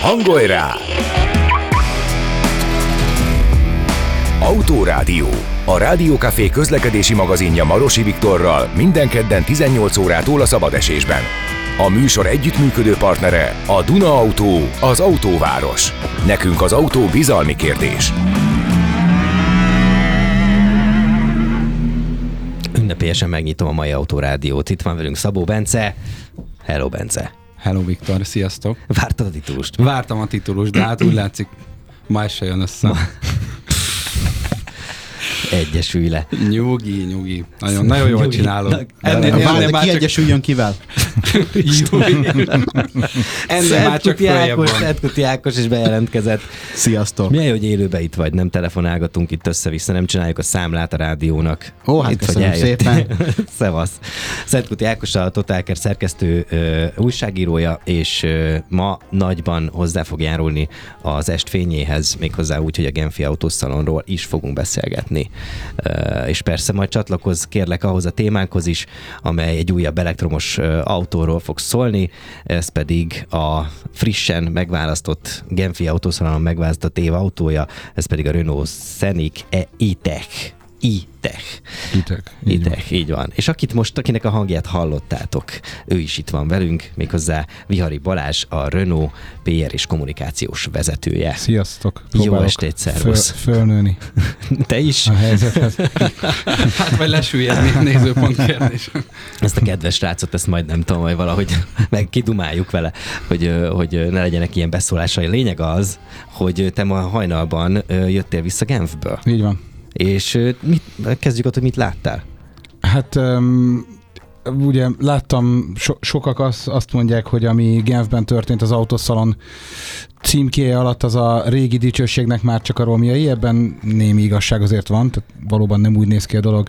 Hangolj rá! Autórádió. A Rádiókafé közlekedési magazinja Marosi Viktorral minden kedden 18 órától a szabadesésben. A műsor együttműködő partnere a Duna Autó, az autóváros. Nekünk az autó bizalmi kérdés. Ünnepélyesen megnyitom a mai autórádiót. Itt van velünk Szabó Bence. Hello, Bence. Hello Viktor, sziasztok! Vártad a titulust? Vártam a titulust, de hát úgy látszik, ma se jön össze. Ma... Egyesülj le. Nyugi, nyugi. Nagyon, nagyon jól csinálod. Ennél, ennél, ennél ki egyesüljön kivel? Ennél már csak Ákos, Szentkuti Ákos is bejelentkezett. Sziasztok. Milyen hogy élőbe itt vagy, nem telefonálgatunk itt össze-vissza, nem csináljuk a számlát a rádiónak. Ó, hát itt köszönöm szépen. Szevasz. Szentkuti Ákos a Totálker szerkesztő ö, újságírója, és ö, ma nagyban hozzá fog járulni az est fényéhez, méghozzá úgy, hogy a Genfi Autószalonról is fogunk beszélgetni és persze majd csatlakoz kérlek ahhoz a témánkhoz is, amely egy újabb elektromos autóról fog szólni, ez pedig a frissen megválasztott Genfi autószalon megválasztott év autója, ez pedig a Renault Scenic E-Tech ITEC. ITEC. Így ITEC, van. így van. És akit most, akinek a hangját hallottátok, ő is itt van velünk, méghozzá Vihari Balázs, a Renault PR és kommunikációs vezetője. Sziasztok. Jó estét, szervusz. Föl, fölnőni. Te is? A helyzethez. hát vagy lesüllyedni a nézőpont kérdés. Ezt a kedves srácot, ezt majd nem tudom, hogy valahogy meg kidumáljuk vele, hogy, hogy ne legyenek ilyen beszólásai. Lényeg az, hogy te ma hajnalban jöttél vissza Genfből. Így van. És mit, kezdjük ott, hogy mit láttál? Hát um, ugye láttam, so, sokak azt, azt mondják, hogy ami Genfben történt az autószalon címkéje alatt, az a régi dicsőségnek már csak a romjai, ebben némi igazság azért van, tehát valóban nem úgy néz ki a dolog,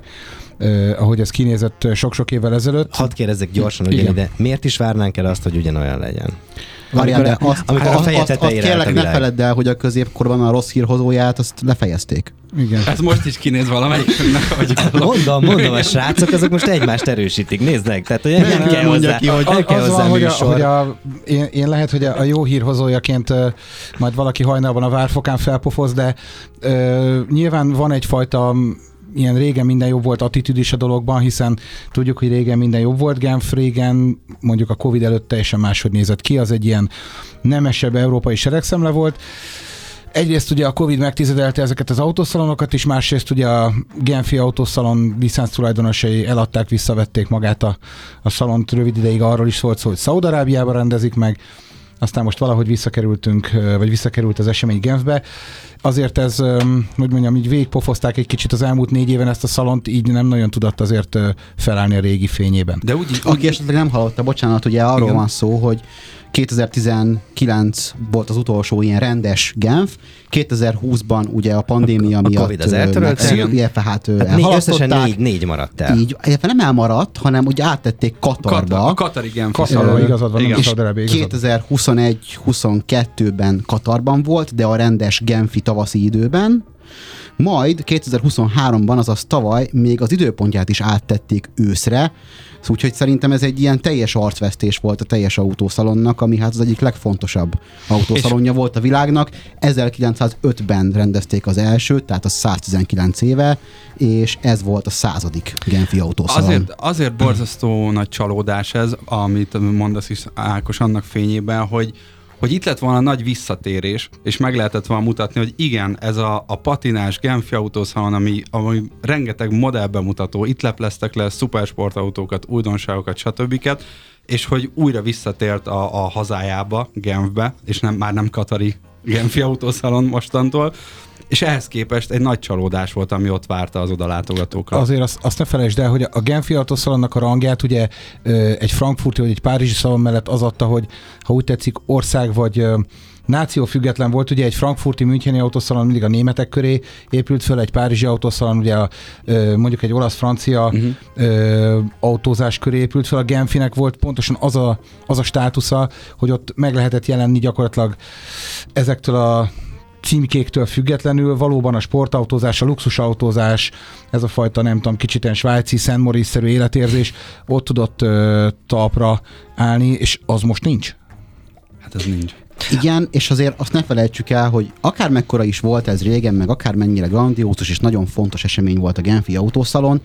Uh, ahogy ez kinézett sok-sok évvel ezelőtt. Hadd kérdezzek gyorsan, hogy ide, miért is várnánk el azt, hogy ugyanolyan legyen? Várjál, de azt, amikor a feje azt, azt kérlek, ne feledd el, hogy a középkorban a rossz hírhozóját azt lefejezték. Igen. Ez most is kinéz valamelyikünknek, hogy Mondom, mondom, a srácok azok most egymást erősítik, nézd meg. Tehát, hogy nem, nem kell hozzá, ki, hogy nem kell hozzá van, hogy, a, hogy a, én, én, lehet, hogy a, a jó hírhozójaként uh, majd valaki hajnalban a várfokán felpofoz, de uh, nyilván van egyfajta ilyen régen minden jobb volt attitűd is a dologban, hiszen tudjuk, hogy régen minden jobb volt. Genf régen, mondjuk a Covid előtt teljesen máshogy nézett ki, az egy ilyen nemesebb európai seregszemle volt. Egyrészt ugye a Covid megtizedelte ezeket az autószalonokat is, másrészt ugye a Genfi autószalon licenc tulajdonosai eladták, visszavették magát a, a szalont rövid ideig arról is volt szó, hogy Szaudarábiába rendezik meg, aztán most valahogy visszakerültünk, vagy visszakerült az esemény Genfbe. Azért ez, hogy mondjam, így végigpofozták egy kicsit az elmúlt négy éven ezt a szalont, így nem nagyon tudott azért felállni a régi fényében. De úgy, úgy... Aki esetleg nem hallotta, bocsánat, ugye arról Igen. van szó, hogy 2019 volt az utolsó ilyen rendes Genf, 2020-ban ugye a pandémia a, miatt... A Covid az eltörölt, illetve hát, hát összesen négy, négy maradt el. Így, illetve nem elmaradt, hanem ugye áttették Katarba. Katar, a Katari Genf. Katarba, igazad van, Igen. 2021-22-ben Katarban volt, de a rendes Genfi tavaszi időben, majd 2023-ban, azaz tavaly még az időpontját is áttették őszre, úgyhogy szerintem ez egy ilyen teljes arcvesztés volt a teljes autószalonnak, ami hát az egyik legfontosabb autószalonja és volt a világnak. 1905-ben rendezték az elsőt, tehát a 119 éve, és ez volt a századik Genfi autószalon. Azért, azért borzasztó nagy csalódás ez, amit mondasz is Ákos annak fényében, hogy hogy itt lett volna nagy visszatérés, és meg lehetett volna mutatni, hogy igen, ez a, a patinás Genfi autószalon, ami, ami rengeteg modellbemutató, itt lepleztek le szupersportautókat, újdonságokat, stb. és hogy újra visszatért a, a hazájába, Genfbe, és nem, már nem Katari Genfi autószalon mostantól, és ehhez képest egy nagy csalódás volt, ami ott várta az odalátogatókat. Azért azt, azt ne felejtsd el, hogy a Genfi autószalonnak a rangját ugye egy frankfurti vagy egy párizsi szalon mellett az adta, hogy ha úgy tetszik ország vagy náció független volt, ugye egy frankfurti müncheni autószalon mindig a németek köré épült föl, egy párizsi autószalon ugye a, mondjuk egy olasz-francia uh-huh. autózás köré épült föl, a Genfinek volt pontosan az a, az a státusza, hogy ott meg lehetett jelenni gyakorlatilag ezektől a címkéktől függetlenül valóban a sportautózás, a luxusautózás, ez a fajta nem tudom, kicsit ilyen svájci, Szent Moritz-szerű életérzés ott tudott ö, talpra állni, és az most nincs. Hát ez nincs. Igen, és azért azt ne felejtsük el, hogy akár mekkora is volt ez régen, meg akár mennyire grandiózus és nagyon fontos esemény volt a Genfi autószalon,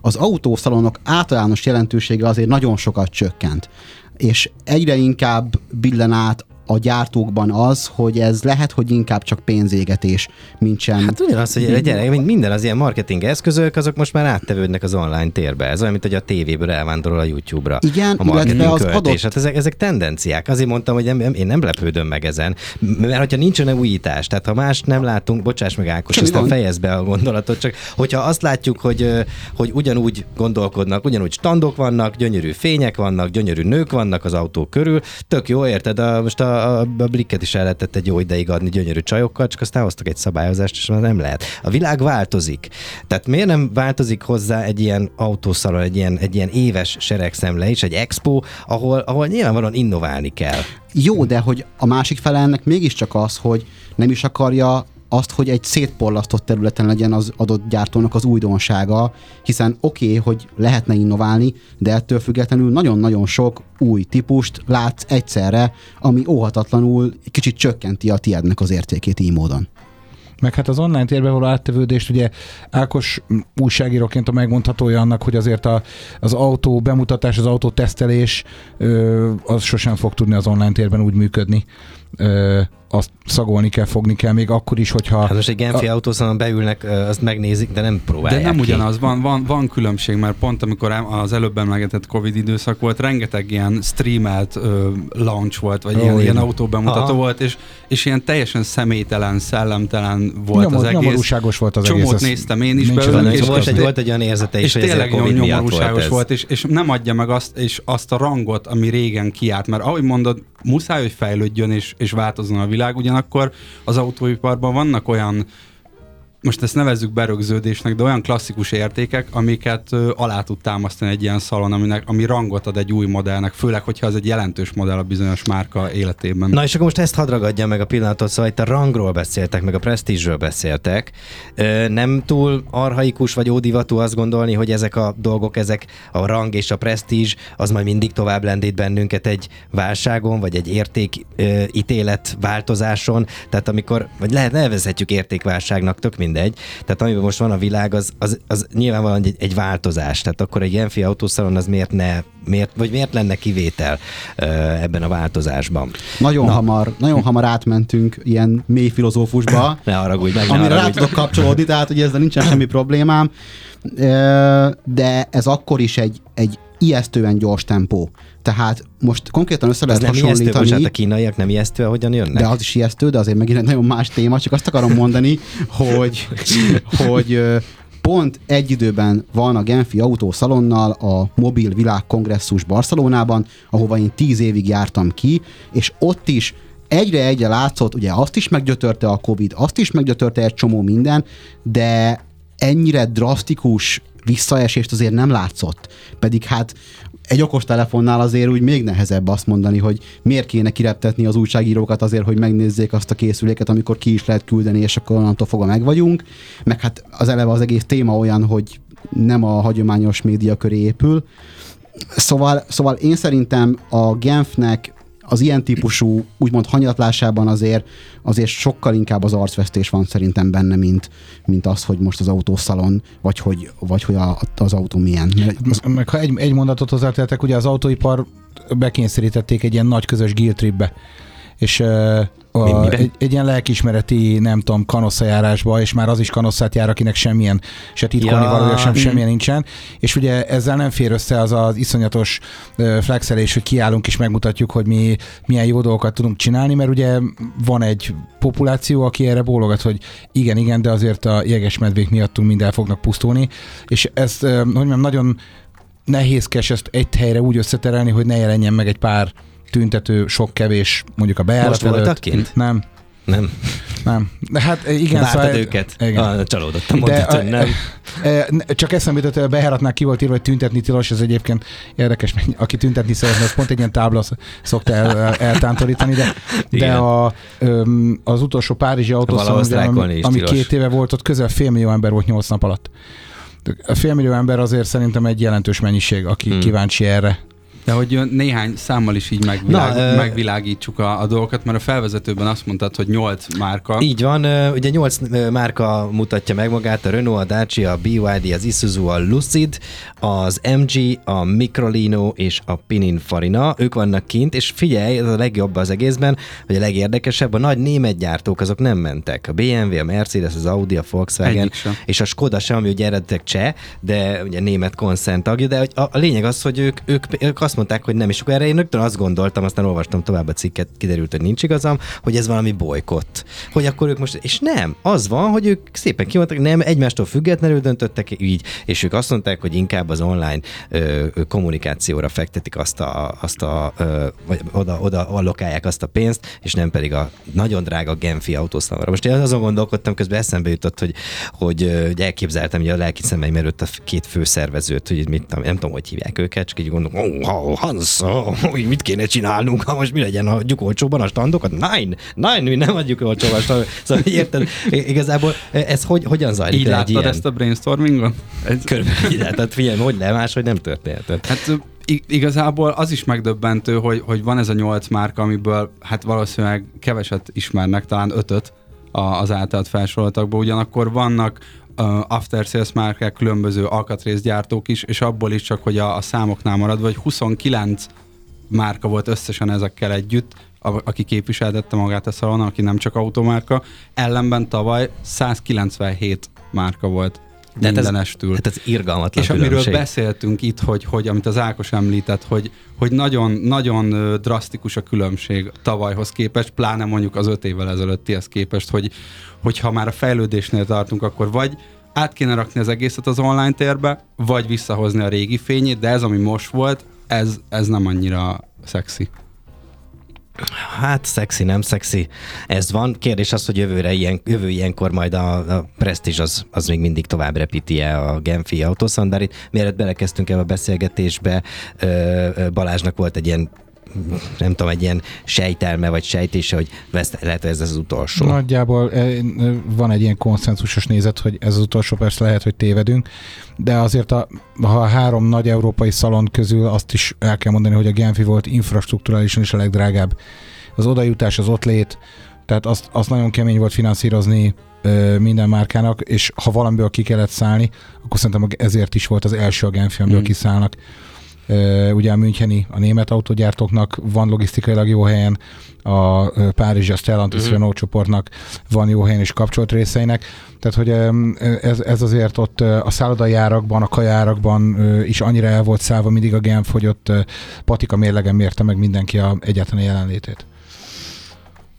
az autószalonok általános jelentősége azért nagyon sokat csökkent. És egyre inkább billen át a gyártókban az, hogy ez lehet, hogy inkább csak pénzégetés, mint sem. Hát ugyanaz, hogy gyere, minden az ilyen marketing eszközök, azok most már áttevődnek az online térbe. Ez olyan, mint hogy a tévéből elvándorol a YouTube-ra. Igen, a illetve az költés. adott... Hát ezek, ezek tendenciák. Azért mondtam, hogy nem, én nem lepődöm meg ezen, mert hogyha nincsen újítás, tehát ha más nem látunk, bocsáss meg Ákos, Semmi aztán fejezd be a gondolatot, csak hogyha azt látjuk, hogy, hogy ugyanúgy gondolkodnak, ugyanúgy standok vannak, gyönyörű fények vannak, gyönyörű nők vannak az autó körül, tök jó, érted? A, most a, a, a blikket is el lehetett egy jó ideig adni gyönyörű csajokkal, csak aztán hoztak egy szabályozást, és már nem lehet. A világ változik. Tehát miért nem változik hozzá egy ilyen autószalon, egy ilyen, egy ilyen éves seregszemle is, egy expo, ahol, ahol nyilvánvalóan innoválni kell. Jó, de hogy a másik fele ennek mégiscsak az, hogy nem is akarja azt, hogy egy szétporlasztott területen legyen az adott gyártónak az újdonsága, hiszen oké, okay, hogy lehetne innoválni, de ettől függetlenül nagyon-nagyon sok új típust látsz egyszerre, ami óhatatlanul kicsit csökkenti a tiédnek az értékét így módon. Meg hát az online térbe való áttevődést, ugye Ákos újságíróként a megmondhatója annak, hogy azért a, az autó bemutatás, az autó tesztelés, az sosem fog tudni az online térben úgy működni. Azt szagolni kell, fogni kell, még akkor is, hogyha... Hát most egy Genfi autószalon beülnek, azt megnézik, de nem De próbálják nem ki. ugyanaz, van, van, van különbség, mert pont amikor az előbb emlegetett Covid időszak volt, rengeteg ilyen streamelt ö, launch volt, vagy Ó, ilyen, ilyen autóbemutató Aha. volt, és, és ilyen teljesen személytelen, szellemtelen volt Nyomor- az egész. nyomorúságos volt az Csomót egész, ez néztem én is belőle, és, volt, egy, volt egy olyan érzete is, és hogy a tényleg Covid volt nyomorúságos ez. volt, és, és nem adja meg azt, és azt a rangot, ami régen kiállt, mert ahogy mondod, muszáj, hogy fejlődjön és, és változzon a világ, ugyanakkor az autóiparban vannak olyan most ezt nevezzük berögződésnek, de olyan klasszikus értékek, amiket ö, alá tud támasztani egy ilyen szalon, aminek, ami rangot ad egy új modellnek, főleg, hogyha az egy jelentős modell a bizonyos márka életében. Na és akkor most ezt hadd ragadja meg a pillanatot, szóval itt a rangról beszéltek, meg a presztízsről beszéltek. Ö, Nem túl arhaikus vagy ódivatú azt gondolni, hogy ezek a dolgok, ezek a rang és a presztízs, az majd mindig tovább lendít bennünket egy válságon, vagy egy értékítélet változáson. Tehát amikor, vagy lehet nevezhetjük értékválságnak, tök mindegy. Tehát amiben most van a világ, az, az, az nyilvánvalóan egy, egy változás. Tehát akkor egy Genfi autószalon az miért ne, miért, vagy miért lenne kivétel ebben a változásban? Nagyon, hamar, nagyon hamar átmentünk ilyen mély filozófusba, Ne haragudj meg, ne amire rá tudok kapcsolódni, tehát hogy ezzel nincsen semmi problémám, de ez akkor is egy, egy ijesztően gyors tempó. Tehát most konkrétan össze lehet nem ijesztő, bocsánat, hasonlítani, a kínaiak nem ijesztő, ahogyan jönnek? de az is ijesztő, de azért megint egy nagyon más téma, csak azt akarom mondani, hogy, hogy pont egy időben van a Genfi autószalonnal a Mobil Világ Kongresszus Barcelonában, ahova én tíz évig jártam ki, és ott is egyre egyre látszott, ugye azt is meggyötörte a Covid, azt is meggyötörte egy csomó minden, de ennyire drasztikus visszaesést azért nem látszott. Pedig hát egy okos telefonnál azért úgy még nehezebb azt mondani, hogy miért kéne kireptetni az újságírókat azért, hogy megnézzék azt a készüléket, amikor ki is lehet küldeni, és akkor onnantól fogva meg vagyunk. Meg hát az eleve az egész téma olyan, hogy nem a hagyományos média köré épül. Szóval, szóval én szerintem a Genfnek az ilyen típusú, úgymond hanyatlásában azért, azért sokkal inkább az arcvesztés van szerintem benne, mint, mint az, hogy most az autószalon, vagy hogy, vagy hogy a, az autó milyen. Az, Meg ha egy, egy mondatot hozzátettek, ugye az autóipar bekényszerítették egy ilyen nagy közös guild tripbe. És a, egy, egy ilyen lelkismereti, nem tudom, kanosszajárásba, és már az is kanosszát jár, akinek semmilyen, se titkolni Ja, ja, valója, sem mm. semmilyen nincsen. És ugye ezzel nem fér össze az az iszonyatos flexelés, hogy kiállunk és megmutatjuk, hogy mi milyen jó dolgokat tudunk csinálni, mert ugye van egy populáció, aki erre bólogat, hogy igen, igen, de azért a jegesmedvék miattunk mind el fognak pusztulni. És ezt, hogy mondjam, nagyon nehézkes ezt egy helyre úgy összeterelni, hogy ne jelenjen meg egy pár tüntető, sok kevés, mondjuk a bejárat Most előtt. kint? Nem, Nem. nem. De hát igen, Vártad őket? Igen. Ah, csalódottam, De, mondtad, hogy nem. E, ne- Csak eszembe jutott, a bejáratnál ki volt írva, hogy tüntetni tilos, ez egyébként érdekes, mert aki tüntetni szeretne, az pont egy ilyen tábla sz- szokta el, el- eltántorítani, de, de a, az utolsó Párizsi autószalon, ami, ami két éve volt, ott közel félmillió ember volt nyolc nap alatt. A félmillió ember azért szerintem egy jelentős mennyiség, aki hmm. kíváncsi erre. De hogy néhány számmal is így megvilág, Na, megvilágítsuk a, a dolgokat, mert a felvezetőben azt mondtad, hogy 8 márka. Így van, ugye nyolc ö, márka mutatja meg magát, a Renault, a Dacia, a BYD, az Isuzu, a Lucid, az MG, a Microlino és a Pininfarina, ők vannak kint, és figyelj, ez a legjobb az egészben, hogy a legérdekesebb, a nagy német gyártók azok nem mentek. A BMW, a Mercedes, az Audi, a Volkswagen, és a Skoda sem, ami ugye eredetileg cseh, de ugye német konszent tagja, de a, a lényeg az, hogy ők, ők, ők azt mondták, hogy nem, és akkor erre én rögtön azt gondoltam, aztán olvastam tovább a cikket, kiderült, hogy nincs igazam, hogy ez valami bolykott. Hogy akkor ők most, és nem, az van, hogy ők szépen kimondtak, nem, egymástól függetlenül döntöttek így, és ők azt mondták, hogy inkább az online ö, kommunikációra fektetik azt a, azt a ö, vagy oda, oda allokálják azt a pénzt, és nem pedig a nagyon drága Genfi autószalomra. Most én azon gondolkodtam, közben eszembe jutott, hogy, hogy, hogy elképzeltem hogy a lelki szemeim előtt a két főszervezőt, hogy mit, tudom, nem tudom, hogy hívják őket, csak így gondolom, oh, Hans, hogy mit kéne csinálnunk, ha most mi legyen, adjuk olcsóban a standokat? Nein, nein, mi nem adjuk olcsóban a standokat. Szóval érted, igazából ez hogy, hogyan zajlik így láttad ilyen? ezt a brainstormingon? Ez, Körülbelül tehát figyelj, hogy le, máshogy nem történhet. Hát igazából az is megdöbbentő, hogy, hogy van ez a nyolc márka, amiből hát valószínűleg keveset ismernek, talán ötöt az általad felsoroltakból, ugyanakkor vannak after sales márkák, különböző alkatrészgyártók is, és abból is csak, hogy a, a számoknál maradva, hogy 29 márka volt összesen ezekkel együtt, a, aki képviseltette magát a szalonon, aki nem csak automárka, ellenben tavaly 197 márka volt De hát ez- mindenestül. Hát ez irgalmatlan És amiről különbség. beszéltünk itt, hogy, hogy amit az Ákos említett, hogy, hogy nagyon, nagyon drasztikus a különbség tavalyhoz képest, pláne mondjuk az öt évvel ezelőttihez képest, hogy, hogy ha már a fejlődésnél tartunk, akkor vagy át kéne rakni az egészet az online térbe, vagy visszahozni a régi fényét, de ez, ami most volt, ez, ez nem annyira szexi. Hát szexi, nem szexi. Ez van. Kérdés az, hogy jövőre ilyen, jövő ilyenkor majd a, a Prestige az, az még mindig tovább repíti-e a Genfi autószandárit. Mielőtt belekezdtünk ebbe a beszélgetésbe, Balázsnak volt egy ilyen nem tudom, egy ilyen sejtelme vagy sejtése, hogy vesz, lehet, hogy ez az utolsó. Nagyjából eh, van egy ilyen konszenzusos nézet, hogy ez az utolsó, persze lehet, hogy tévedünk, de azért a, ha a három nagy európai szalon közül azt is el kell mondani, hogy a Genfi volt infrastruktúrálisan is a legdrágább. Az odajutás, az ott lét, tehát azt, azt nagyon kemény volt finanszírozni ö, minden márkának, és ha valamiből ki kellett szállni, akkor szerintem ezért is volt az első a Genfi, amiből Mm. kiszállnak. Ugye a Müncheni, a német autógyártóknak van logisztikailag jó helyen, a Párizsi, a Stellantis Mhm. Renault csoportnak van jó helyen is kapcsolt részeinek. Tehát, hogy ez, ez azért ott a szállodai árakban, a kajárakban is annyira el volt szállva mindig a Genf, hogy ott patika mérlegen mérte meg mindenki a egyáltalán jelenlétét.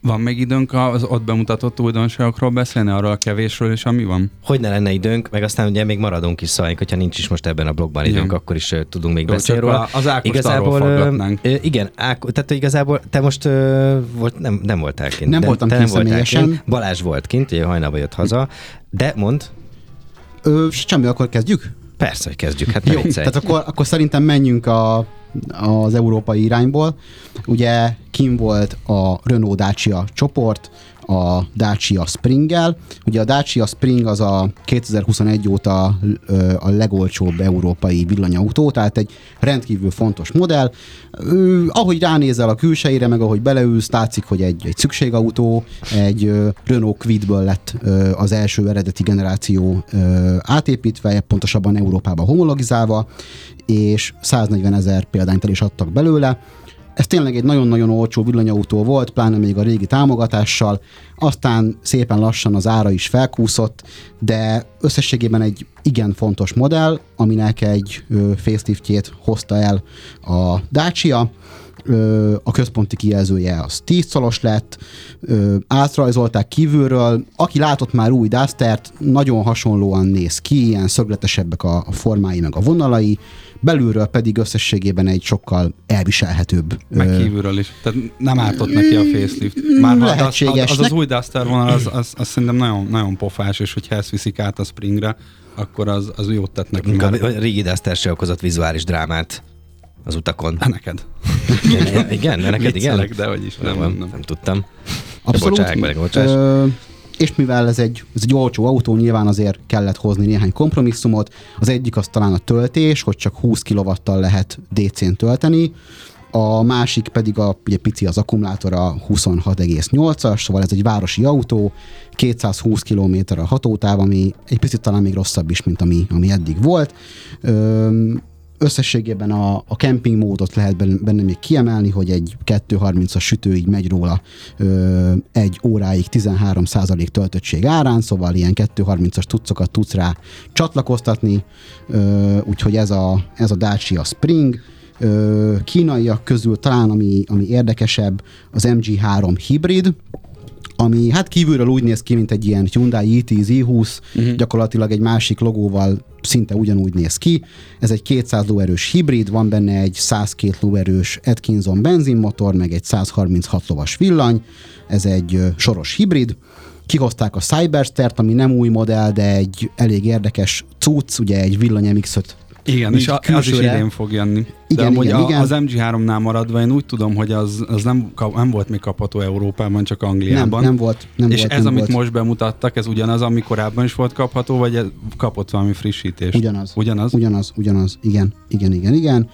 Van még időnk az ott bemutatott újdonságokról beszélni, arról a kevésről, és ami van? Hogy ne lenne időnk, meg aztán ugye még maradunk is szóval, hogyha nincs is most ebben a blogban időnk, Igen. akkor is ö, tudunk még Jó, beszélni róla. az Ákost Igazából, arról ö, igen, Áko, tehát igazából te most ö, volt, nem, nem voltál kint. Nem de, voltam te kint nem voltál. Kint. Balázs volt kint, ugye hajnalba jött haza, de mond, Ö, semmi, akkor kezdjük? Persze, hogy kezdjük, hát Jó, viccelj. tehát akkor, akkor szerintem menjünk a, az európai irányból. Ugye kim volt a Renault Dacia csoport, a Dacia Springgel. Ugye a Dacia Spring az a 2021 óta a legolcsóbb európai villanyautó, tehát egy rendkívül fontos modell. Ahogy ránézel a külsejére, meg ahogy beleülsz, látszik, hogy egy, egy szükségautó, egy Renault Quidből lett az első eredeti generáció átépítve, pontosabban Európába homologizálva, és 140 ezer példányt el is adtak belőle. Ez tényleg egy nagyon-nagyon olcsó villanyautó volt, pláne még a régi támogatással, aztán szépen lassan az ára is felkúszott, de összességében egy igen fontos modell, aminek egy faceliftjét hozta el a Dacia, a központi kijelzője az 10 szolos lett, átrajzolták kívülről, aki látott már új Dustert, nagyon hasonlóan néz ki, ilyen szögletesebbek a formái meg a vonalai, belülről pedig összességében egy sokkal elviselhetőbb. Meg kívülről is. Tehát nem ártott neki a facelift. Már ha az, az, lehetséges. az, az új Duster vonal, az, az, az szerintem nagyon, nagyon pofás, és hogyha ezt viszik át a Springre, akkor az, az jót tett neki. a régi Duster se okozott vizuális drámát az utakon. Hát neked. Igen, igen, neked igen? Viccelek, de hogy is. Nem, Nem, nem, nem. tudtam. Abszolút. Bocsáss meg, bocsáss. Ö, és mivel ez egy, ez egy olcsó autó, nyilván azért kellett hozni néhány kompromisszumot. Az egyik az talán a töltés, hogy csak 20 kW-tal lehet DC-n tölteni, a másik pedig a ugye pici az akkumulátor, a 26,8-as, szóval ez egy városi autó, 220 km a hatótáv, ami egy picit talán még rosszabb is, mint ami, ami eddig volt. Öm, összességében a, a camping módot lehet benne még kiemelni, hogy egy 230-as sütő így megy róla ö, egy óráig 13% töltöttség árán, szóval ilyen 230-as tucokat tudsz rá csatlakoztatni, ö, úgyhogy ez a, ez a Dacia Spring, ö, kínaiak közül talán ami, ami érdekesebb, az MG3 hibrid, ami hát kívülről úgy néz ki, mint egy ilyen Hyundai i10, i20, uh-huh. gyakorlatilag egy másik logóval szinte ugyanúgy néz ki. Ez egy 200 lóerős hibrid, van benne egy 102 lóerős Atkinson benzinmotor, meg egy 136 lovas villany, ez egy soros hibrid. Kihozták a Cyberster-t, ami nem új modell, de egy elég érdekes cucc, ugye egy villany mx igen, és külsőre. az is idén fog jönni. Igen, De igen, a, igen. az MG3-nál maradva én úgy tudom, hogy az, az nem, nem volt még kapható Európában, csak Angliában. Nem, nem volt. Nem és volt, ez, nem amit volt. most bemutattak, ez ugyanaz, ami korábban is volt kapható, vagy ez kapott valami frissítést? Ugyanaz. Ugyanaz? Ugyanaz, ugyanaz. Igen, igen, igen, igen.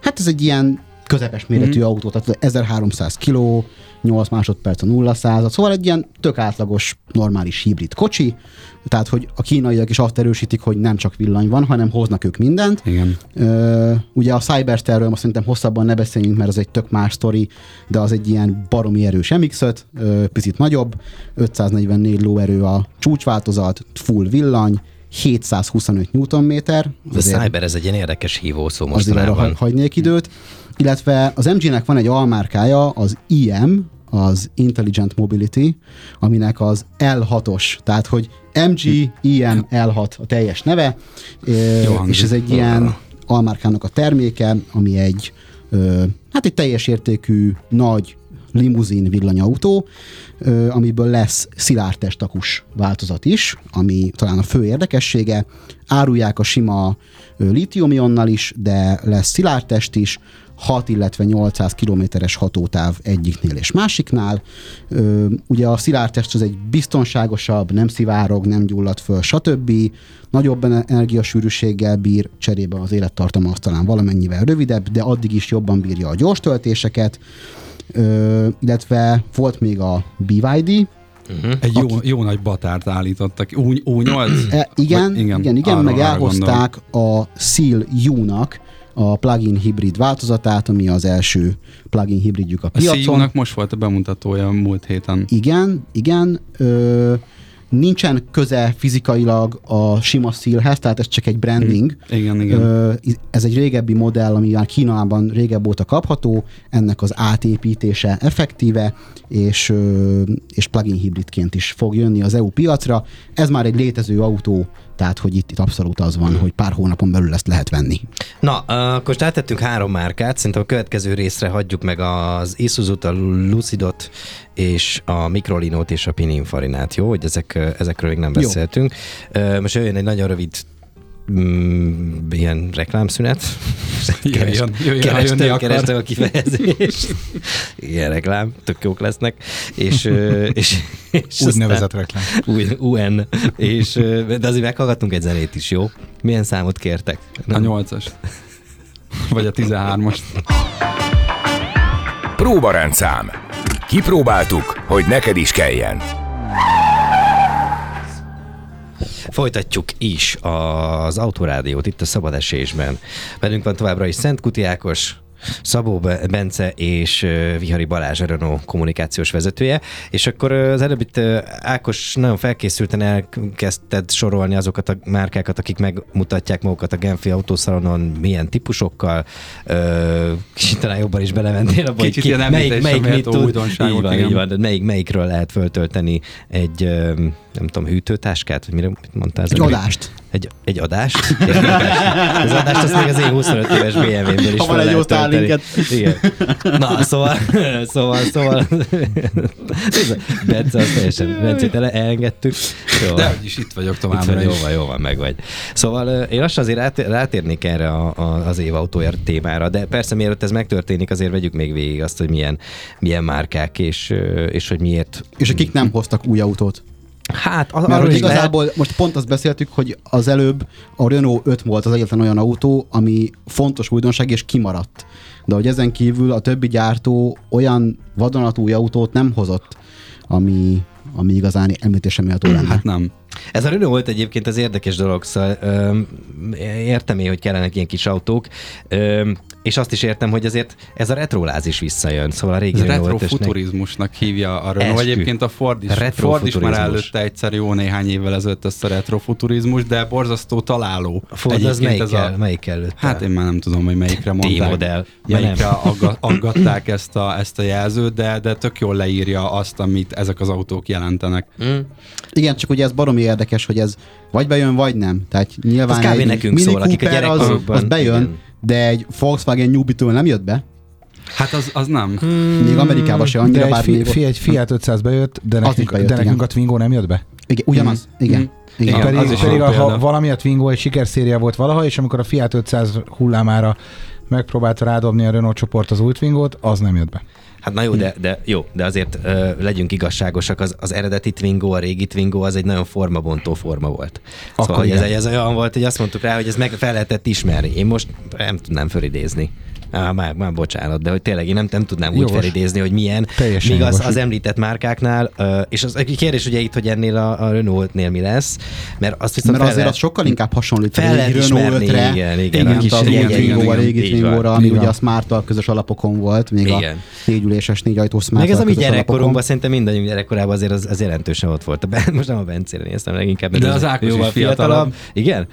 Hát ez egy ilyen közepes méretű mm. autó, tehát 1300 kiló, 8 másodperc a 0 század, szóval egy ilyen tök átlagos, normális hibrid kocsi, tehát hogy a kínaiak is azt erősítik, hogy nem csak villany van, hanem hoznak ők mindent. Igen. Ö, ugye a Cybersterről most szerintem hosszabban ne beszéljünk, mert az egy tök más sztori, de az egy ilyen baromi erős MX-5, ö, picit nagyobb, 544 lóerő a csúcsváltozat, full villany, 725 Nm. A Cyber, ez egy ilyen érdekes hívó szó azért mostanában. hagy- hagynék időt. Illetve az MG-nek van egy almárkája, az IM, az Intelligent Mobility, aminek az L6-os, tehát hogy MG, IM, L6 a teljes neve, Ö, és ez egy ilyen almárkának a terméke, ami egy hát egy teljes értékű, nagy limuzin villanyautó, amiből lesz szilárd testakus változat is, ami talán a fő érdekessége. Árulják a sima ö, lítiumionnal is, de lesz szilárd test is, 6, illetve 800 kilométeres hatótáv egyiknél és másiknál. Ö, ugye a szilárd test az egy biztonságosabb, nem szivárog, nem gyullad föl, stb. Nagyobb ener- energiasűrűséggel bír, cserébe az élettartama az talán valamennyivel rövidebb, de addig is jobban bírja a gyors töltéseket. Ö, illetve volt még a BYD, Egy jó, jó nagy batárt állítottak. U, U8? E, igen, Vagy- igen, igen, igen meg elhozták a Seal U-nak a plug-in hibrid változatát, ami az első plug-in hibridjük a A piacon. CU-nak most volt a bemutatója múlt héten. Igen, igen. Ö, nincsen köze fizikailag a sima szílhez, tehát ez csak egy branding. Igen, igen. Ö, ez egy régebbi modell, ami már Kínában régebb óta kapható, ennek az átépítése effektíve, és, ö, és plug-in hibridként is fog jönni az EU piacra. Ez már egy létező autó, tehát hogy itt, itt abszolút az van, hogy pár hónapon belül ezt lehet venni. Na, akkor most áttettünk három márkát, szerintem a következő részre hagyjuk meg az Isuzu-t, a Lucidot, és a Microlinót és a Pininfarinát, jó? Hogy ezek, ezekről még nem Jó. beszéltünk. Ö, Most jöjjön egy nagyon rövid mm, ilyen reklámszünet. Jöjjön, jöjjön, ha jönni kerestem, kerestem a kifejezést. Ilyen reklám, tök jók lesznek. És, és, és Úgynevezett reklám. új, UN. És, de azért meghallgattunk egy zenét is, jó? Milyen számot kértek? A 8-as. Vagy a 13-as. Próbarendszám. Kipróbáltuk, hogy neked is kelljen. Folytatjuk is az Autorádiót itt a Szabad Esésben. Velünk van továbbra is Szent Kuti Ákos, Szabó Be- Bence és Vihari Balázs a Renault kommunikációs vezetője, és akkor az előbb itt Ákos nagyon felkészülten elkezdted sorolni azokat a márkákat, akik megmutatják magukat a Genfi autószalonon, milyen típusokkal, kicsit talán jobban is belementél abba, Kicsit ki- melyik, melyik mit tud, így van, igen. így van, melyik, melyikről lehet föltölteni egy, nem tudom, hűtőtáskát, vagy mire mit mondtál? az Egy adást. Egy, egy adást? Egy adást. Az adást azt még az én 25 éves BMW-ből is Ha van egy. Starlinket. Igen. Na, szóval, szóval, szóval, Bence, azt teljesen, Bencét ele- elengedtük. Jó, De is itt vagyok itt továbbra van, jó van, jó van, meg vagy. Szóval én lassan azért rát, rátérnék erre a, a, az év autóért témára, de persze mielőtt ez megtörténik, azért vegyük még végig azt, hogy milyen, milyen márkák, és, és hogy miért És akik nem hoztak új autót. Hát az, Mert hogy is lehet, igazából most pont azt beszéltük, hogy az előbb a Renault 5 volt az egyetlen olyan autó, ami fontos újdonság és kimaradt. De hogy ezen kívül a többi gyártó olyan vadonatúj autót nem hozott, ami, ami igazán említésem méltó lenne. Hát nem. Ez a Renault volt egyébként az érdekes dolog, szóval öm, értem én, hogy kellenek ilyen kis autók, öm, és azt is értem, hogy azért ez a retroláz is visszajön, szóval a régi Ez Renault 5-ösnek- retrofuturizmusnak hívja a Renault. Eskü. Egyébként a Ford is, Ford is már előtte egyszer jó néhány évvel ezelőtt ezt a retrofuturizmus, de borzasztó találó. A Ford az Egyébként melyik, ez kell, melyik előtt? Hát én már nem tudom, hogy melyikre mondták. T-modell. Ja, melyikre agga, aggatták ezt a, ezt a jelzőt, de, de tök jól leírja azt, amit ezek az autók jelentenek. Mm. Igen, csak ugye ez baromi érdekes, hogy ez vagy bejön, vagy nem. Tehát nyilván Ez kb. egy nekünk Mini szól, akik a Cooper az, gyerekkorukban- az bejön, igen. de egy Volkswagen Newbitől nem jött be. Hát az, az nem. Még Amerikában se annyira, De egy, bár fi, még fi, egy Fiat 500 bejött, de nekünk, bejött, de nekünk igen. a Twingo nem jött be. Igen, ugyanaz. Mhm. Igen. Mhm. Igen. Igen, pedig az pedig a, ha valami a Twingo egy sikerszéria volt valaha, és amikor a Fiat 500 hullámára megpróbálta rádobni a Renault csoport az új Twingot, az nem jött be. Hát na jó, de, de jó, de azért ö, legyünk igazságosak, az, az eredeti Twingo, a régi Twingo, az egy nagyon formabontó forma volt. Akkor szóval hogy ez, ez olyan volt, hogy azt mondtuk rá, hogy ez meg fel lehetett ismerni. Én most nem tudnám fölidézni. Á, már, már bocsánat, de hogy tényleg én nem, nem tudnám úgy Jogos. felidézni, hogy milyen. Teljesen Míg az, az említett márkáknál, és az egy kérdés ugye itt, hogy ennél a, a Renault-nél mi lesz, mert azt viszont Mert fel azért az sokkal inkább hasonlít fel a lehet ismerni, 5-re, igen, igen, Igen, új igen, Twingo, igen, a régi. Twingo-ra, ami ugye a smart közös alapokon volt, még Igen. a négyüléses, négy ajtós smart Meg ez a mi gyerekkorunkban, szerintem mindannyiunk gyerekkorában azért az, az jelentősen ott volt. A Ben- Most nem a Bencére néztem leginkább. De az Ákos jóval is fiatalabb. Igen?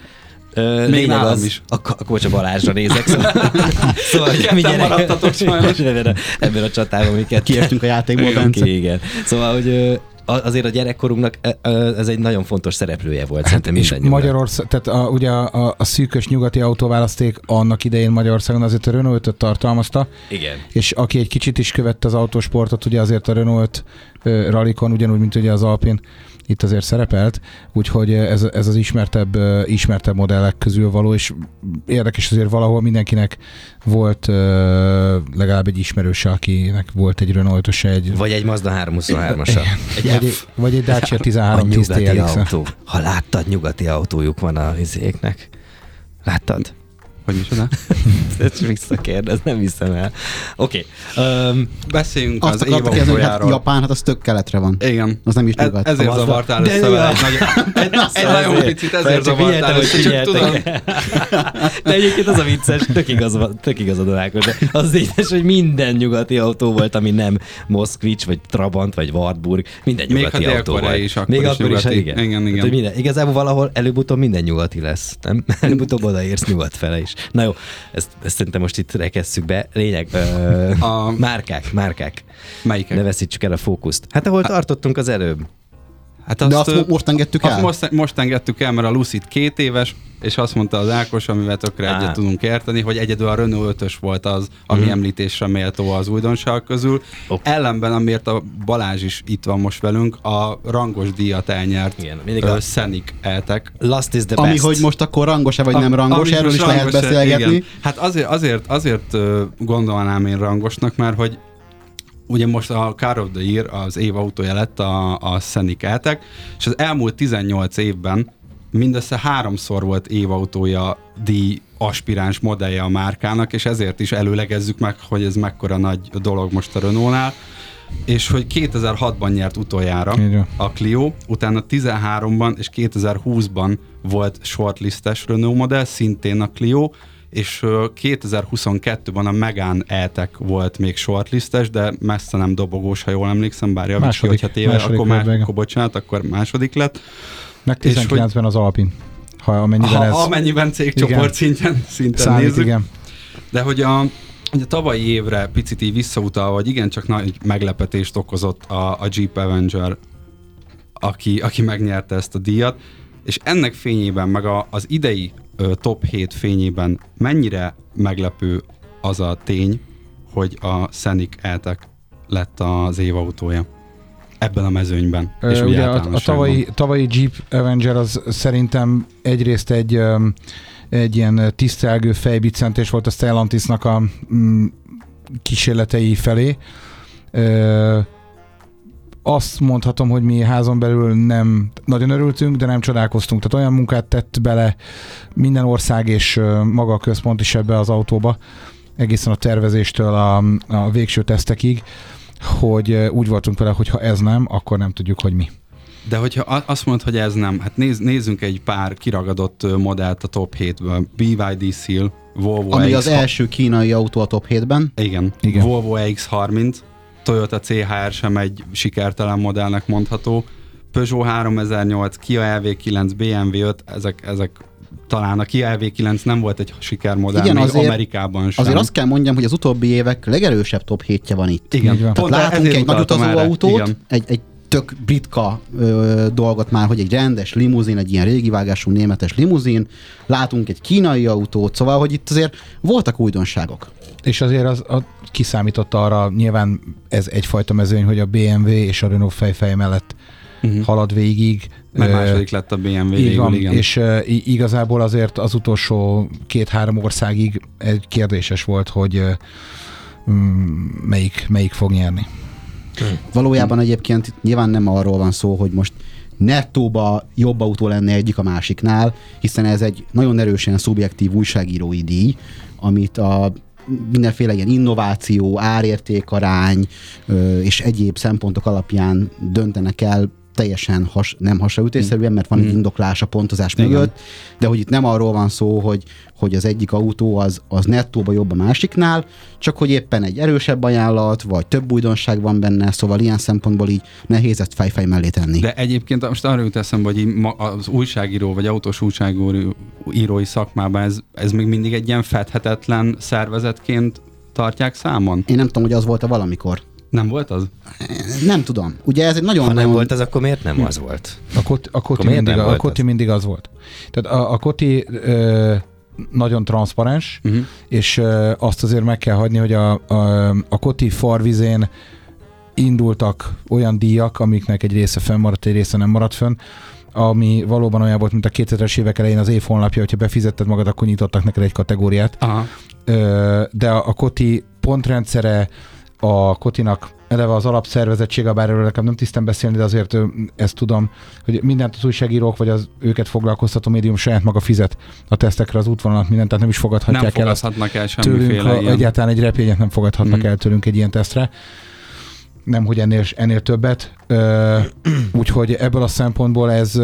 Ö, Még nálam az, is. Akkor, akkor csak a Balázsra nézek, szóval, szóval hogy mi Ketten maradtatok sajnos. ebben, a, ebben a csatában mi. Kiestünk a játékból, Bence. igen. Szóval, hogy azért a gyerekkorunknak ez egy nagyon fontos szereplője volt, szerintem És. Magyarország, tehát a, ugye a, a, a szűkös nyugati autóválaszték annak idején Magyarországon azért a Renault 5 tartalmazta, Igen. és aki egy kicsit is követte az autósportot, ugye azért a Renault 5 rallikon, ugyanúgy, mint ugye az Alpin, itt azért szerepelt, úgyhogy ez, ez az ismertebb, ismertebb modellek közül való, és érdekes azért valahol mindenkinek volt legalább egy ismerőse, akinek volt egy Renault 5 egy, Vagy egy Mazda 323-asa. Egy vagy, egy, F. vagy egy Dacia A 13 10 nyugati autó. Ha láttad, nyugati autójuk van a izéknek. Láttad? Hogy micsoda? Ezt visszakérdez, nem hiszem el. Oké. Okay. Um, Beszéljünk Azt az akartak kérdezni, hogy hát. Japán, hát az tök keletre van. Igen. Az nem is Ez, nyugat. ezért A Mazda- zavartál össze vele egy, nagyon, egy, egy nagyon picit, ezért zavartál össze, csak tudom. De egyébként az a vicces, tök, igaz, tök igazad a Ákos, de az vicces, hogy minden nyugati autó volt, ami nem Moszkvics, vagy Trabant, vagy Wartburg, minden Még nyugati ha autó Dél-Korea volt. is, akkor Még is akkor is, nyugati. igen. Igen, igen. Hát, minden, igazából valahol előbb-utóbb minden nyugati lesz, nem? Előbb-utóbb odaérsz nyugat fele is. Na jó, ezt, ezt szerintem most itt rekesszük be. Lényeg, ö, A- márkák, márkák. Melyikek? Ne veszítsük el a fókuszt. Hát ahol tartottunk az előbb. Hát De azt ö, mo- most engedtük azt el? most, most engedtük el, mert a Lucid két éves, és azt mondta az Ákos, amivel tökre Á. egyet tudunk érteni, hogy egyedül a Renault 5-ös volt az, ami Mhm. említésre méltó az újdonság közül. Ok. Ellenben, amiért a Balázs is itt van most velünk, a rangos díjat elnyert Igen, mindig ö, a- Scenic eltek. Last is the Ami, best. hogy most akkor rangos-e vagy nem A- rangos, ami erről is lehet rangos-e, beszélgetni. Igen. Hát azért, azért, azért gondolnám én rangosnak, mert hogy ugye most a Car of the Year az év autója lett a, a Scenic eltek, és az elmúlt 18 évben mindössze háromszor volt évautója díj aspiráns modellje a márkának, és ezért is előlegezzük meg, hogy ez mekkora nagy dolog most a Renault-nál, és hogy 2006-ban nyert utoljára a Clio, utána 13-ban és 2020-ban volt shortlistes Renault modell, szintén a Clio, és ö, 2022-ban a Megane E-Tech volt még shortlistes, de messze nem dobogós, ha jól emlékszem, bár javíts ki, hogyha téve, második akkor, végül. akkor bocsánat, akkor második lett. Meg És 19-ben az Alpin. Ha amennyiben Ha, ez amennyiben cégcsoport szinten, szinten számít, nézzük. igen. De hogy a, a tavalyi évre picit így visszautalva, hogy igencsak nagy meglepetést okozott a, a Jeep Avenger, aki, aki megnyerte ezt a díjat, és ennek fényében, meg a, az idei top 7 fényében mennyire meglepő az a tény, hogy a Scenic eltek lett az év autója ebben a mezőnyben. Ö, és ugye a, a tavalyi, tavalyi Jeep Avenger az szerintem egyrészt egy, egy ilyen tisztelgő fejbiccentés volt a Stellantisnak a mm, kísérletei felé. Ö, azt mondhatom, hogy mi házon belül nem nagyon örültünk, de nem csodálkoztunk. Tehát olyan munkát tett bele minden ország és maga a központ is ebbe az autóba, egészen a tervezéstől a, a végső tesztekig, hogy úgy voltunk vele, hogy ha ez nem, akkor nem tudjuk, hogy mi. De hogyha azt mondod, hogy ez nem, hát nézz, nézzünk egy pár kiragadott modellt a top 7-ből. BYD Seal, Volvo Ami X az első kínai autó a top 7-ben. Igen. Igen. Volvo X30, Toyota CHR sem egy sikertelen modellnek mondható, Peugeot 3008, Kia EV9, BMW 5, ezek, ezek talán a Kia EV9 nem volt egy sikermodell, Igen, azért- Amerikában sem. Azért azt kell mondjam, hogy az utóbbi évek legerősebb top 7 van itt. igen. Tehát Pont látunk egy nagy utazó autót, egy, egy tök britka ö, dolgot már, hogy egy rendes limuzin, egy ilyen régi vágású németes limuzin, látunk egy kínai autót, szóval, hogy itt azért voltak újdonságok. És azért az a, kiszámította arra, nyilván ez egyfajta mezőny, hogy a BMW és a Renault fejfej mellett Mhm. halad végig. Meg Ö, második lett a BMW Így végül, van, igen. és uh, igazából azért az utolsó két-három országig egy kérdéses volt, hogy uh, melyik, melyik fog nyerni. Valójában egyébként nyilván nem arról van szó, hogy most nettóba jobb autó lenne egyik a másiknál, hiszen ez egy nagyon erősen szubjektív újságírói díj, amit a mindenféle ilyen innováció, árértékarány és egyéb szempontok alapján döntenek el teljesen has, nem hasraütésszerűen, mert van egy Mm. indoklás a pontozás Igen. mögött, de hogy itt nem arról van szó, hogy, hogy az egyik autó az, az nettóba jobb a másiknál, csak hogy éppen egy erősebb ajánlat, vagy több újdonság van benne, szóval ilyen szempontból így nehéz ezt fejfej mellé tenni. De egyébként most arra jut eszembe, hogy az újságíró vagy autós újságírói szakmában ez, ez még mindig egy ilyen fedhetetlen szervezetként tartják számon? Én nem tudom, hogy az volt-e valamikor. Nem volt az? Nem tudom. Ugye ez egy nagyon... Ha nem nagyon... volt az, akkor miért nem az volt? A, kot, a, koti, miért mindig, a, koti az? mindig az volt. Tehát a, a koti ö, nagyon transzparens, Uh-huh. és ö, azt azért meg kell hagyni, hogy a, a, a koti farvizén indultak olyan díjak, amiknek egy része fennmaradt, egy része nem maradt fönn, ami valóban olyan volt, mint a 2000-es évek elején az év honlapja, hogyha befizetted magad, akkor nyitottak neked egy kategóriát. Aha. Ö, de a, a koti pontrendszere, a kotinak eleve az alapszervezettsége, bár erről nekem nem tisztán beszélni, de azért ezt tudom, hogy mindent az újságírók, vagy az őket foglalkoztató médium saját maga fizet a tesztekre az útvonalat, mindent, tehát nem is Nem fogadhatják el azt fogadhatnak el tőlünk, ilyen. egyáltalán egy repjegyet nem fogadhatnak Mhm. el tőlünk egy ilyen tesztre. Nem, hogy ennél, ennél többet. Úgyhogy ebből a szempontból ez,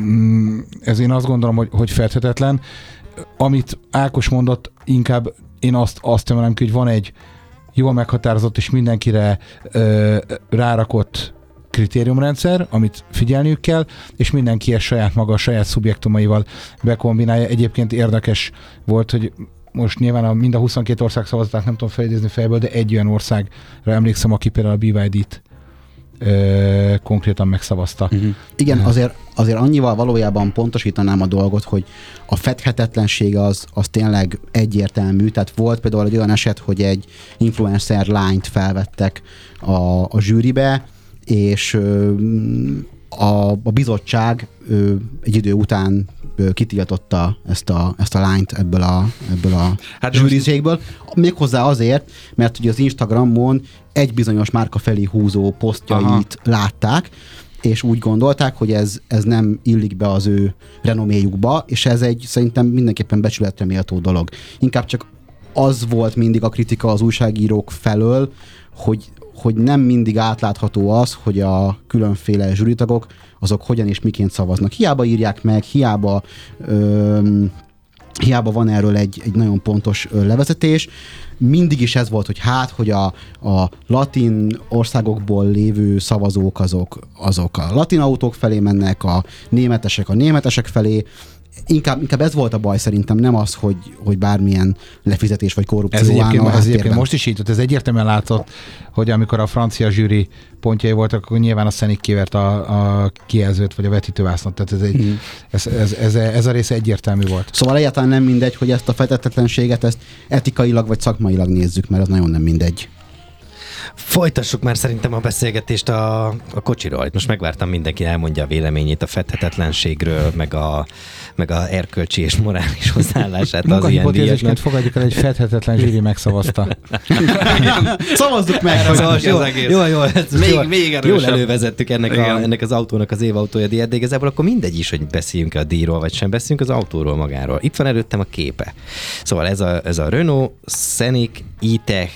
mm, ez én azt gondolom, hogy, hogy feltetetlen. Amit Ákos mondott, inkább én azt, azt emelem ki, hogy van egy jól meghatározott és mindenkire ö, rárakott kritériumrendszer, amit figyelniük kell, és mindenki ezt saját maga, a saját szubjektumaival bekombinálja. Egyébként érdekes volt, hogy most nyilván a, mind a 22 ország szavazatát nem tudom felidézni fejből, de egy olyan országra emlékszem, aki például a BYD-t ö, konkrétan megszavazta. Uh-huh. Igen, azért, azért annyival valójában pontosítanám a dolgot, hogy a fedhetetlenség az, az tényleg egyértelmű. Tehát volt például egy olyan eset, hogy egy influencer lányt felvettek a, a zsűribe, és ö, a, a bizottság ö, egy idő után ö, kitiltotta ezt a, ezt a lányt ebből a, ebből a Hát zsűriségből. Méghozzá azért, mert ugye az Instagramon egy bizonyos márka felé húzó posztjait Aha. látták, és úgy gondolták, hogy ez, ez nem illik be az ő renoméjukba, és ez egy szerintem mindenképpen becsületre méltó dolog. Inkább csak az volt mindig a kritika az újságírók felől, hogy, hogy nem mindig átlátható az, hogy a különféle zsűritagok azok hogyan és miként szavaznak. Hiába írják meg, hiába öm, hiába van erről egy, egy nagyon pontos ö, levezetés. Mindig is ez volt, hogy hát, hogy a, a latin országokból lévő szavazók azok, azok a latin autók felé mennek, a németesek a németesek felé. Inkább, inkább ez volt a baj szerintem, nem az, hogy, hogy bármilyen lefizetés vagy korrupció Ez egyébként, állna ez egyébként most is így, tehát ez egyértelműen látszott, hogy amikor a francia zsűri pontjai voltak, akkor nyilván a Szenik kivert a, a kijelzőt, vagy a vetítővásznat, tehát ez, egy, Mhm. ez, ez, ez, ez, a része egyértelmű volt. Szóval egyáltalán nem mindegy, hogy ezt a fetetetlenséget ezt etikailag vagy szakmailag nézzük, mert az nagyon nem mindegy. Folytassuk már szerintem a beszélgetést a, a kocsiról. Most megvártam mindenki elmondja a véleményét a fedhetetlenségről, meg a, meg a erkölcsi és morális hozzáállását az ilyen díjaknak. fogadjuk el, egy fedhetetlen zsűri megszavazta. Szavazzuk meg, Jó, hogy jó, az egész. jó, jó, ez Még- jól, még jól erősebb. elővezettük ennek, a, ennek az autónak az évautója díjat, de igazából akkor mindegy is, hogy beszéljünk a díjról, vagy sem beszéljünk az autóról magáról. Itt van előttem a képe. Szóval ez a, ez a Renault Scenic E-Tech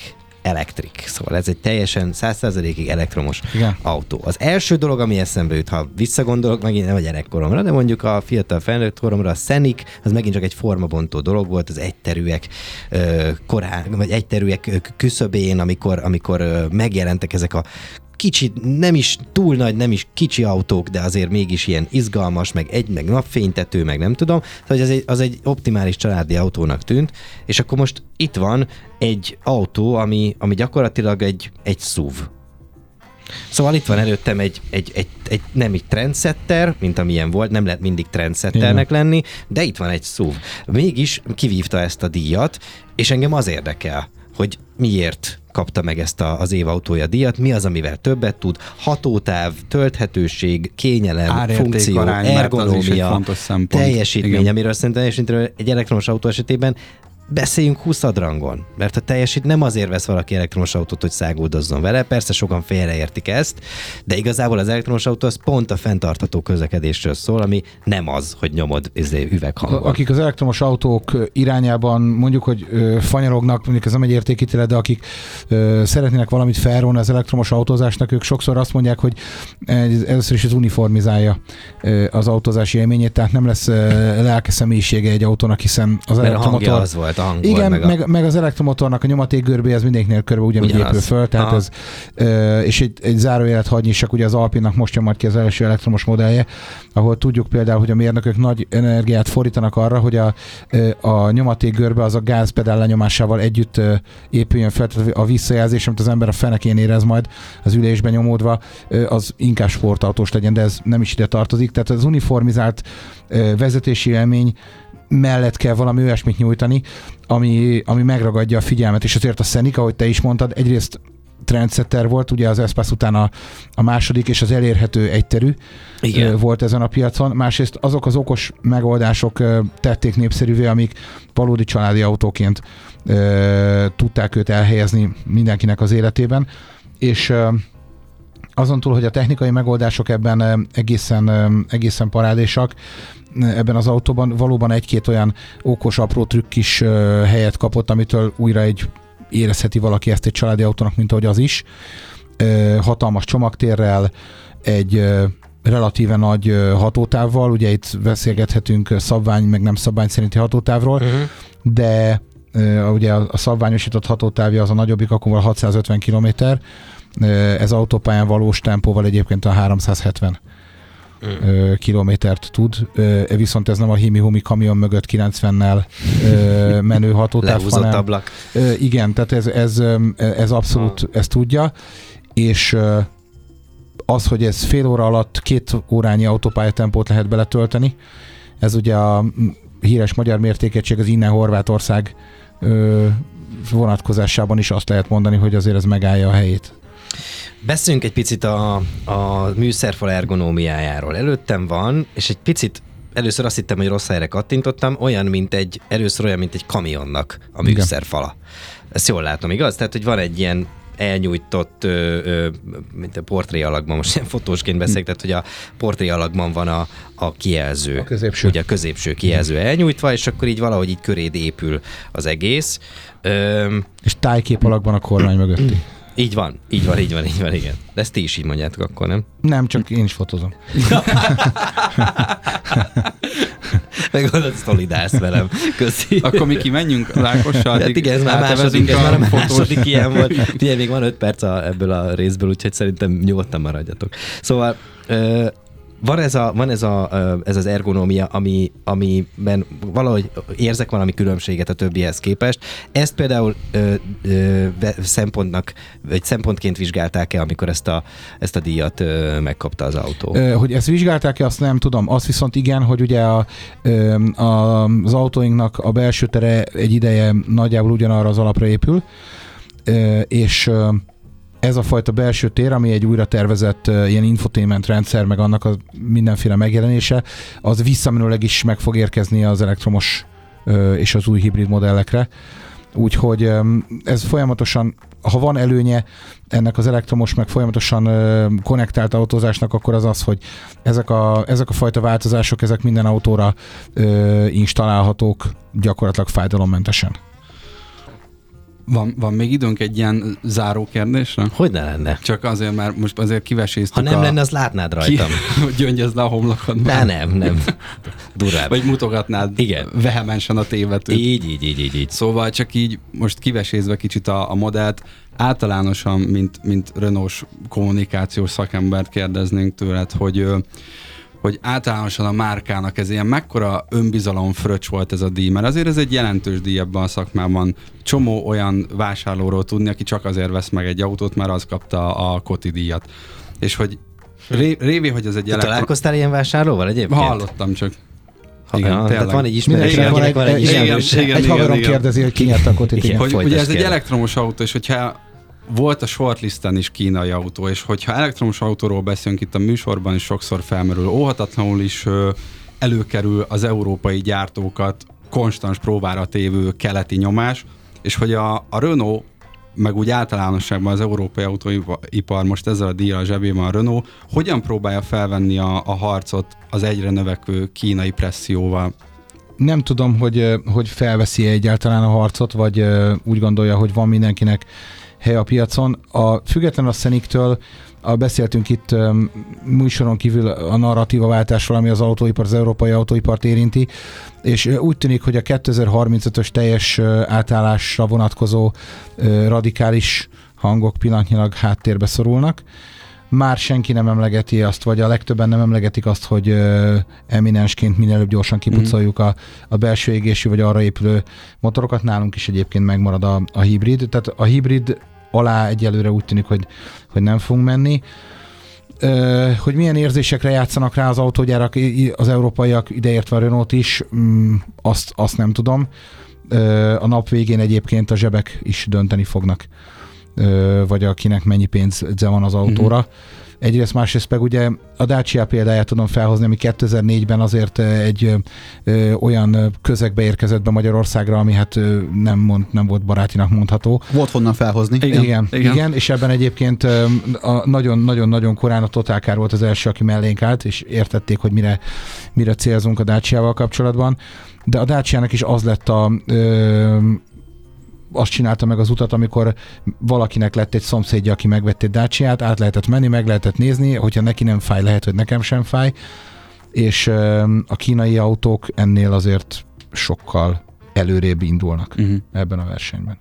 Electric. Szóval ez egy teljesen 100%-ig elektromos Igen. autó. Az első dolog, ami eszembe jut, ha visszagondolok, megint nem a gyerekkoromra, de mondjuk a fiatal felnőtt koromra, a Scenic, az megint csak egy formabontó dolog volt, az egyterűek korán, vagy egyterűek küszöbén, amikor, amikor megjelentek ezek a kicsit, nem is túl nagy, nem is kicsi autók, de azért mégis ilyen izgalmas, meg egy, meg napfénytető, meg nem tudom. Szóval az egy, az egy optimális családi autónak tűnt, és akkor most itt van egy autó, ami, ami gyakorlatilag egy, egy SUV. Szóval itt van előttem egy, egy, egy, egy nem egy trendsetter, mint amilyen volt, nem lehet mindig trendsetternek lenni, de itt van egy SUV. Mégis kivívta ezt a díjat, és engem az érdekel, hogy miért kapta meg ezt a, az év autója díjat, mi az, amivel többet tud, hatótáv, tölthetőség, kényelem, funkció, az is egy ergonómia, teljesítmény, Igen. amiről szerintem egy elektromos autó esetében beszéljünk 20 rangon, mert a teljesít nem azért vesz valaki elektromos autót, hogy száguldozzon vele, persze sokan félreértik ezt, de igazából az elektromos autó az pont a fenntartható közlekedésről szól, ami nem az, hogy nyomod izé, üveghangon. Akik az elektromos autók irányában mondjuk, hogy ö, fanyarognak, mondjuk ez nem egy értékítélet, de akik ö, szeretnének valamit felróni az elektromos autózásnak, ők sokszor azt mondják, hogy először is ez uniformizálja ö, az autózási élményét, tehát nem lesz ö, lelke személyisége egy autónak, hiszen az mert elektromotor... az volt, a hang Igen, meg, meg, meg, meg az elektromotornak a nyomatékgörbé, az mindenkinél körbe ugyanúgy Ugyanaz. épül föl, tehát Aha. ez, ö, és egy, egy zárójelet hagyni csak ugye az Alpinnak most jön majd ki az első elektromos modellje, ahol tudjuk például, hogy a mérnökök nagy energiát fordítanak arra, hogy a, a nyomatékgörbe az a gázpedál lenyomásával együtt épüljön fel, tehát a visszajelzés, amit az ember a fenekén érez majd az ülésben nyomódva, az inkább sportautós legyen, de ez nem is ide tartozik. Tehát az uniformizált vezetési élmény mellett kell valami olyasmit nyújtani, ami, ami megragadja a figyelmet, és azért a Szenik, ahogy te is mondtad, egyrészt trendsetter volt, ugye az Espace után a, a második, és az elérhető egyterű Igen. volt ezen a piacon. Másrészt azok az okos megoldások tették népszerűvé, amik valódi családi autóként ö, tudták őt elhelyezni mindenkinek az életében, és ö, azon túl, hogy a technikai megoldások ebben egészen, egészen parádésak, ebben az autóban valóban egy-két olyan okos, apró trükk is helyet kapott, amitől újra egy érezheti valaki ezt egy családi autónak, mint ahogy az is. Hatalmas csomagtérrel, egy relatíve nagy hatótávval, ugye itt beszélgethetünk szabvány, meg nem szabvány szerinti hatótávról, Uh-huh. de ugye a, szabványosított hatótávja az a nagyobbik, akkor 650 km, ez autópályán valós tempóval egyébként a 370 ö, kilométert tud, viszont ez nem a himi-humi kamion mögött 90-nel ö, menő hatótáv, hanem, ablak. Igen, tehát ez, ez, ez abszolút ezt tudja, és az, hogy ez fél óra alatt két órányi autópályatempót lehet beletölteni, ez ugye a mm, híres magyar mértékegység az innen Horvátország vonatkozásában is azt lehet mondani, hogy azért ez megállja a helyét. Beszéljünk egy picit a, a műszerfal ergonómiájáról. Előttem van, és egy picit először azt hittem, hogy rossz helyre kattintottam, olyan, mint egy, először olyan, mint egy kamionnak a Igen. műszerfala. Ezt jól látom, igaz? Tehát, hogy van egy ilyen elnyújtott, ö, ö, mint a portré alakban, most ilyen fotósként beszélek, tehát, hogy a portré alakban van a, a kijelző. A középső. Ugye a középső kijelző elnyújtva, és akkor így valahogy így köréd épül az egész. Öm, És tájkép alakban a kormány mögötti. Így van, így van, így van, így van, igen. De ezt ti is így mondjátok akkor, nem? Nem, csak én is fotózom. Meg oda szolidálsz velem. Köszi. Akkor mi kimenjünk az Ákossal, Hát igen, ez már, második, ez már a második ilyen volt. Ugye még van öt perc a, ebből a részből, úgyhogy szerintem nyugodtan maradjatok. Szóval ö, van ez, a, van ez, a, ez az ergonómia, ami, amiben valahogy érzek valami különbséget a többihez képest. Ezt például ö, ö, szempontnak, vagy szempontként vizsgálták-e, amikor ezt a, ezt a díjat ö, megkapta az autó? Hogy ezt vizsgálták-e, azt nem tudom. Azt viszont igen, hogy ugye a, a, az autóinknak a belső tere egy ideje nagyjából ugyanarra az alapra épül, és ez a fajta belső tér, ami egy újra tervezett uh, ilyen infotainment rendszer, meg annak a mindenféle megjelenése, az visszamenőleg is meg fog érkezni az elektromos uh, és az új hibrid modellekre. Úgyhogy um, ez folyamatosan, ha van előnye ennek az elektromos, meg folyamatosan uh, konnektált autózásnak, akkor az az, hogy ezek a, ezek a fajta változások, ezek minden autóra installálhatók gyakorlatilag fájdalommentesen. Van, van még időnk egy ilyen záró kérdésre? Hogy ne lenne? Csak azért, mert most azért kiveséztük Ha nem a... lenne, az látnád rajtam. Ki, hogy gyöngyöz le a homlokod. Ne, nem, nem. Durább. Vagy mutogatnád Igen. vehemensen a tévetőt. Így, így, így, így, így. Szóval csak így most kivesézve kicsit a, a modellt, általánosan, mint, mint Renault kommunikációs szakembert kérdeznénk tőled, hogy hogy általánosan a márkának ez ilyen mekkora önbizalom fröccs volt ez a díj, mert azért ez egy jelentős díj ebben a szakmában. Csomó olyan vásárlóról tudni, aki csak azért vesz meg egy autót, mert az kapta a Koti díjat. És hogy ré, révé, hogy ez egy Te elektro... találkoztál ilyen vásárlóval egyébként? Hallottam csak. Ha, Igen, ja, tehát van egy ismerős, van egy ismerős. egy haverom kérdezi, hogy ki nyerte a kotit. Hogy ugye ez egy elektromos autó, és hogyha volt a shortlisten is kínai autó, és hogyha elektromos autóról beszélünk itt a műsorban is sokszor felmerül, óhatatlanul is előkerül az európai gyártókat konstans próbára tévő keleti nyomás, és hogy a, a Renault meg úgy általánosságban az európai autóipar most ezzel a díjjal a zsebében a Renault, hogyan próbálja felvenni a, a harcot az egyre növekvő kínai presszióval? Nem tudom, hogy, hogy felveszi egyáltalán a harcot, vagy úgy gondolja, hogy van mindenkinek hely a piacon. A független a Szeniktől a, beszéltünk itt um, műsoron kívül a narratíva váltásról, ami az autóipar, az európai autóipart érinti, és úgy tűnik, hogy a 2035-ös teljes átállásra vonatkozó radikális hangok pillanatnyilag háttérbe szorulnak. Már senki nem emlegeti azt, vagy a legtöbben nem emlegetik azt, hogy ö, eminensként minél előbb gyorsan kipucoljuk a, a belső égésű vagy arra épülő motorokat. Nálunk is egyébként megmarad a, a hibrid. Tehát a hibrid alá egyelőre úgy tűnik, hogy, hogy nem fogunk menni. Ö, hogy milyen érzésekre játszanak rá az autógyárak, az európaiak, ideértve a Renault is, mm, azt, azt nem tudom. Ö, a nap végén egyébként a zsebek is dönteni fognak, Ö, vagy akinek mennyi pénze van az autóra. Mhm. Egyrészt, másrészt meg ugye a Dacia példáját tudom felhozni, ami 2004-ben azért egy ö, olyan közegbe érkezett be Magyarországra, ami hát ö, nem, mond, nem volt barátinak mondható. Volt honnan felhozni. Igen, Igen, igen, igen. és ebben egyébként nagyon-nagyon-nagyon korán a Total Car volt az első, aki mellénk állt, és értették, hogy mire, mire célzunk a Dacia-val kapcsolatban. De a Dacia-nak is az lett a ö, azt csinálta meg az utat, amikor valakinek lett egy szomszédja, aki megvette egy Dacia-t, át lehetett menni, meg lehetett nézni, hogyha neki nem fáj, lehet, hogy nekem sem fáj, és a kínai autók ennél azért sokkal előrébb indulnak Uh-huh. ebben a versenyben.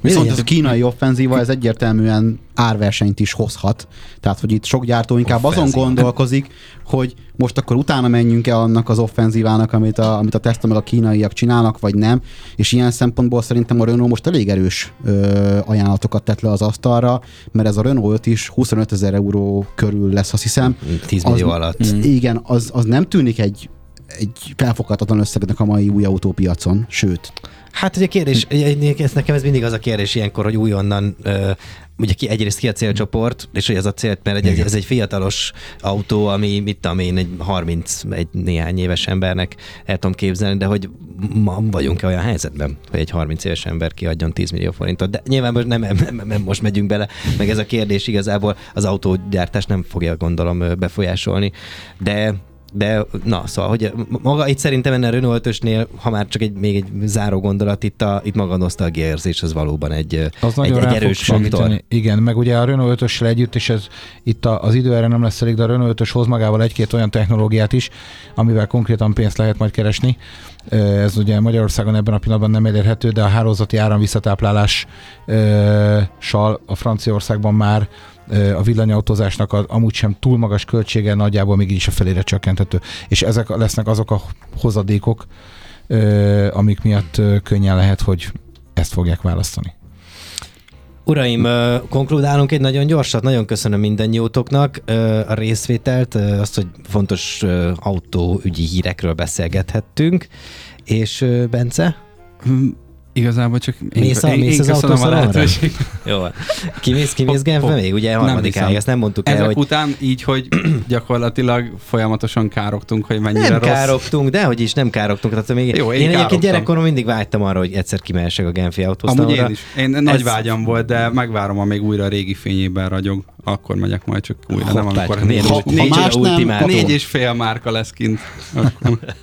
Viszont ez a kínai offenzíva, ez egyértelműen árversenyt is hozhat. Tehát, hogy itt sok gyártó inkább azon Offenzíva. gondolkozik, hogy most akkor utána menjünk-e annak az offenzívának, amit a, amit a Tesla meg a kínaiak csinálnak, vagy nem. És ilyen szempontból szerintem a Renault most elég erős ö, ajánlatokat tett le az asztalra, mert ez a Renault 5 is 25 ezer euró körül lesz, azt hiszem. 10 millió az, alatt. Mm. Igen, az, az nem tűnik egy egy felfoghatatlan összegnek a mai új autópiacon, sőt. Hát ugye kérdés, ez nekem ez mindig az a kérdés ilyenkor, hogy újonnan ö, ugye ki, egyrészt ki a célcsoport, és hogy ez a cél, mert egy, ez egy fiatalos autó, ami mit tudom én, egy 30, egy néhány éves embernek el tudom képzelni, de hogy ma vagyunk-e olyan helyzetben, hogy egy 30 éves ember kiadjon 10 millió forintot. De nyilván most nem, nem, nem, most megyünk bele, meg ez a kérdés igazából az autógyártás nem fogja gondolom befolyásolni, de de na, szóval, hogy maga itt szerintem ennél a Renault 5-ösnél, ha már csak egy, még egy záró gondolat, itt, a, itt maga a nosztalgia érzés az valóban egy, Az egy, egy erős faktor. Igen, meg ugye a Renault 5 együtt, és ez itt a, az idő erre nem lesz elég, de a Renault 5 hoz magával egy-két olyan technológiát is, amivel konkrétan pénzt lehet majd keresni. Ez ugye Magyarországon ebben a pillanatban nem elérhető, de a hálózati áramvisszatáplálással a Franciaországban már a villanyautózásnak a, amúgy sem túl magas költsége nagyjából mégis a felére csökkenthető. És ezek lesznek azok a hozadékok, amik miatt könnyen lehet, hogy ezt fogják választani. Uraim, konkludálunk egy nagyon gyorsat. Nagyon köszönöm mindannyiótoknak ö, a részvételt, azt, hogy fontos autóügyi hírekről beszélgethettünk. És Bence? Igazából csak én, Mész a- én, mész én az köszönöm a lehetőséget. Jó. Kimész, kimész Genfbe még? Ugye harmadikáig, ezt nem mondtuk el, Ezek hogy után így, hogy gyakorlatilag folyamatosan károgtunk, hogy mennyire nem rossz. károgtunk, de hogy is nem károgtunk. Tehát még Jó, én én, egyébként gyerekkorom mindig vágytam arra, hogy egyszer kimehessek a Genfi Amúgy autószalonra. én is. Én nagy Ez- vágyam volt, de megvárom, amíg újra a régi fényében ragyog. Akkor megyek majd csak újra, nem amikor miért négy, ha más nem, négy és fél márka lesz kint.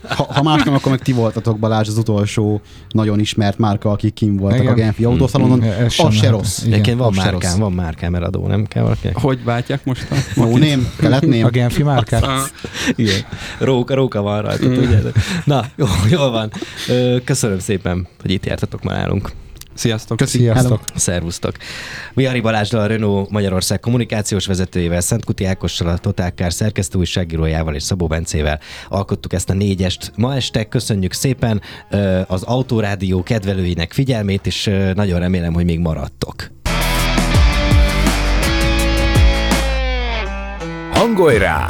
Ha, ha más nem, akkor meg ti voltatok Balázs az utolsó nagyon ismert márka, akik kim voltak Igen. a Genfi autószalonon. Mm, Az se rossz. Igen, Egyébként van márkám, van márkám, eladó, nem kell valakinek? Hogy váltják most a... No name, keletném. A Genfi márkát? Igen. Róka, róka van rajta, tudjátok. Na, jó, jól van. Köszönöm szépen, hogy itt jártatok ma nálunk. Sziasztok! Köszi. Sziasztok! Szervusztok! Viari Balázsdal a Renault Magyarország kommunikációs vezetőjével, Szentkuti Ákossal, a Totálkár szerkesztő újságírójával és Szabó Bencével alkottuk ezt a négyest ma este. Köszönjük szépen az Autorádió kedvelőinek figyelmét, és nagyon remélem, hogy még maradtok. Hangolj rá!